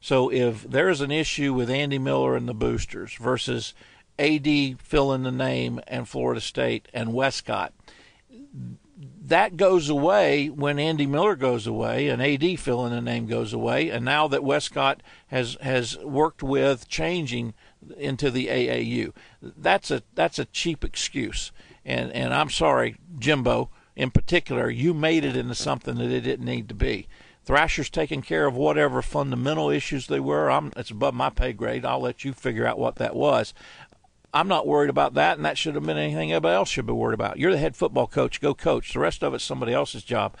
C: So if there's an issue with Andy Miller and the Boosters versus AD fill in the name and Florida State and Westcott, that goes away when Andy Miller goes away and AD fill in the name goes away, and now that Westcott has has worked with changing into the AAU, that's a that's a cheap excuse. And and I'm sorry, Jimbo, in particular, you made it into something that it didn't need to be. Thrasher's taking care of whatever fundamental issues they were. I'm, it's above my pay grade. I'll let you figure out what that was. I'm not worried about that, and that should have been anything anybody else should be worried about. You're the head football coach. Go coach. The rest of it's somebody else's job,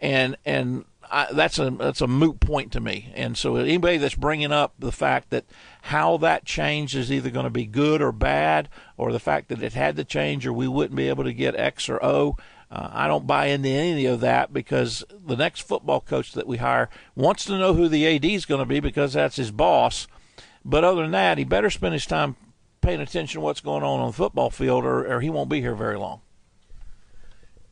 C: and and I, that's a that's a moot point to me. And so anybody that's bringing up the fact that how that change is either going to be good or bad, or the fact that it had to change, or we wouldn't be able to get X or O. Uh, I don't buy into any of that because the next football coach that we hire wants to know who the AD is going to be because that's his boss. But other than that, he better spend his time paying attention to what's going on on the football field, or, or he won't be here very long.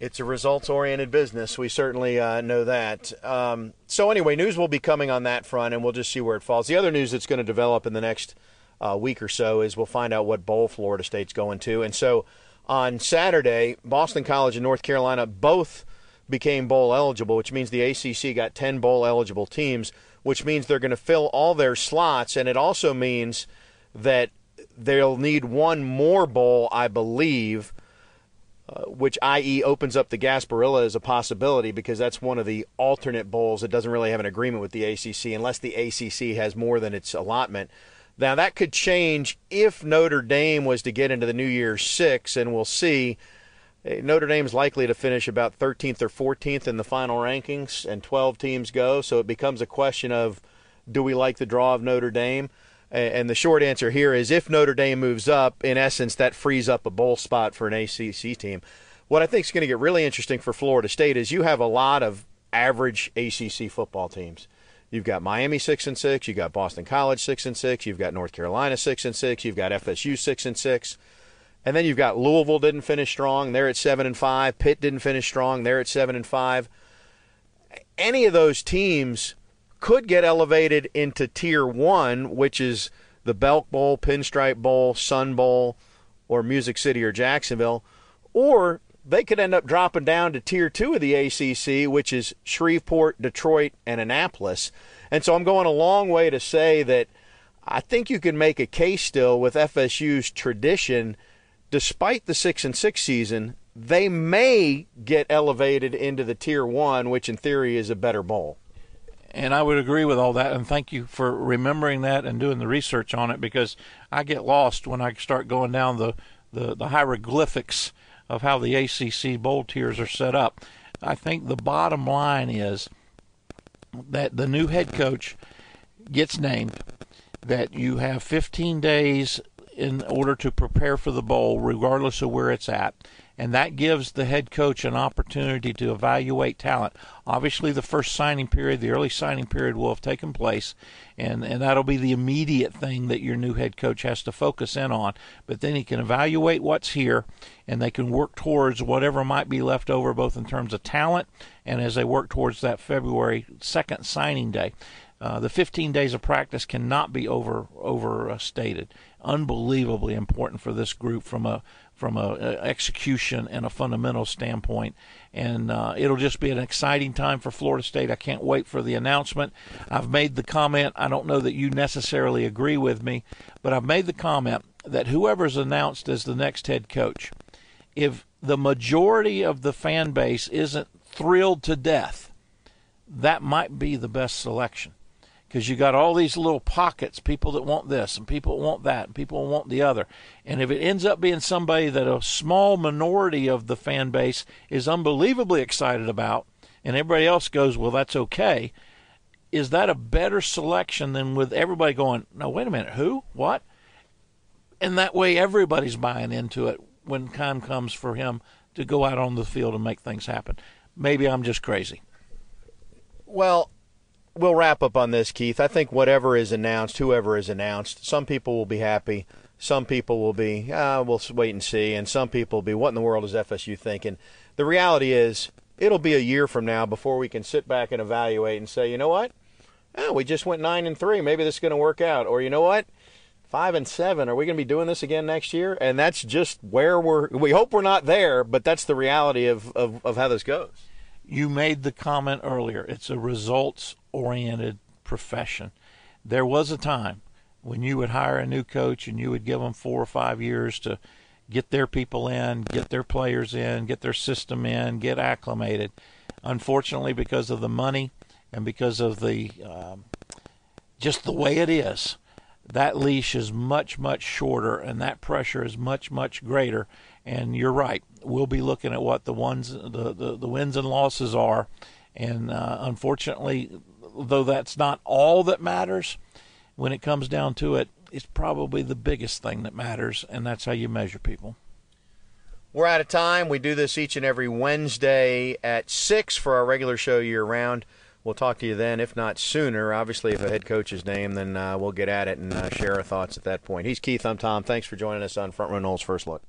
B: It's a results oriented business. We certainly uh, know that. Um, so, anyway, news will be coming on that front, and we'll just see where it falls. The other news that's going to develop in the next uh, week or so is we'll find out what bowl Florida State's going to. And so, on Saturday, Boston College and North Carolina both became bowl eligible, which means the ACC got 10 bowl eligible teams, which means they're going to fill all their slots. And it also means that they'll need one more bowl, I believe, uh, which i.e. opens up the Gasparilla as a possibility because that's one of the alternate bowls that doesn't really have an agreement with the ACC unless the ACC has more than its allotment. Now that could change if Notre Dame was to get into the New Year's Six, and we'll see. Notre Dame's likely to finish about 13th or 14th in the final rankings, and 12 teams go. So it becomes a question of do we like the draw of Notre Dame? And the short answer here is if Notre Dame moves up, in essence, that frees up a bowl spot for an ACC team. What I think is going to get really interesting for Florida State is you have a lot of average ACC football teams. You've got Miami six and six, you've got Boston College six and six, you've got North Carolina six and six, you've got FSU six and six, and then you've got Louisville didn't finish strong, they're at seven and five. Pitt didn't finish strong, they're at seven and five. Any of those teams could get elevated into tier one, which is the Belk Bowl, Pinstripe Bowl, Sun Bowl, or Music City or Jacksonville, or they could end up dropping down to tier two of the ACC, which is Shreveport, Detroit, and Annapolis. And so I'm going a long way to say that I think you can make a case still with FSU's tradition, despite the six and six season, they may get elevated into the tier one, which in theory is a better bowl.
C: And I would agree with all that. And thank you for remembering that and doing the research on it because I get lost when I start going down the, the, the hieroglyphics of how the ACC bowl tiers are set up. I think the bottom line is that the new head coach gets named. that you have 15 days in order to prepare for the bowl, regardless of where it's at. And that gives the head coach an opportunity to evaluate talent. Obviously, the first signing period, the early signing period, will have taken place, and, and that'll be the immediate thing that your new head coach has to focus in on. But then he can evaluate what's here, and they can work towards whatever might be left over, both in terms of talent and as they work towards that February 2nd signing day. Uh, the 15 days of practice cannot be over overstated. Unbelievably important for this group from a from a, a execution and a fundamental standpoint, and uh, it'll just be an exciting time for Florida State. I can't wait for the announcement. I've made the comment. I don't know that you necessarily agree with me, but I've made the comment that whoever's announced as the next head coach, if the majority of the fan base isn't thrilled to death, that might be the best selection because you got all these little pockets, people that want this and people that want that and people want the other. And if it ends up being somebody that a small minority of the fan base is unbelievably excited about, and everybody else goes, well, that's okay, is that a better selection than with everybody going, no, wait a minute, who? What? And that way everybody's buying into it when time comes for him to go out on the field and make things happen. Maybe I'm just crazy.
B: Well, we'll wrap up on this, Keith. I think whatever is announced, whoever is announced, some people will be happy. Some people will be, ah, we'll wait and see. And some people will be, what in the world is FSU thinking? The reality is, it'll be a year from now before we can sit back and evaluate and say, you know what? Oh, we just went nine and three. Maybe this is going to work out. Or you know what? Five and seven. Are we going to be doing this again next year? And that's just where we're. We hope we're not there, but that's the reality of, of, of how this goes.
C: You made the comment earlier. It's a results oriented profession. There was a time when you would hire a new coach and you would give them four or five years to get their people in, get their players in, get their system in, get acclimated. Unfortunately, because of the money and because of the um, just the way it is, that leash is much much shorter and that pressure is much much greater. And you're right. We'll be looking at what the ones the the, the wins and losses are, and uh, unfortunately, though that's not all that matters, when it comes down to it, it's probably the biggest thing that matters, and that's how you measure people.
B: We're out of time. We do this each and every Wednesday at 6 for our regular show year round. We'll talk to you then, if not sooner. Obviously, if a head coach is named, then uh, we'll get at it and uh, share our thoughts at that point. He's Keith. I'm Tom. Thanks for joining us on Front Row Noles First Look.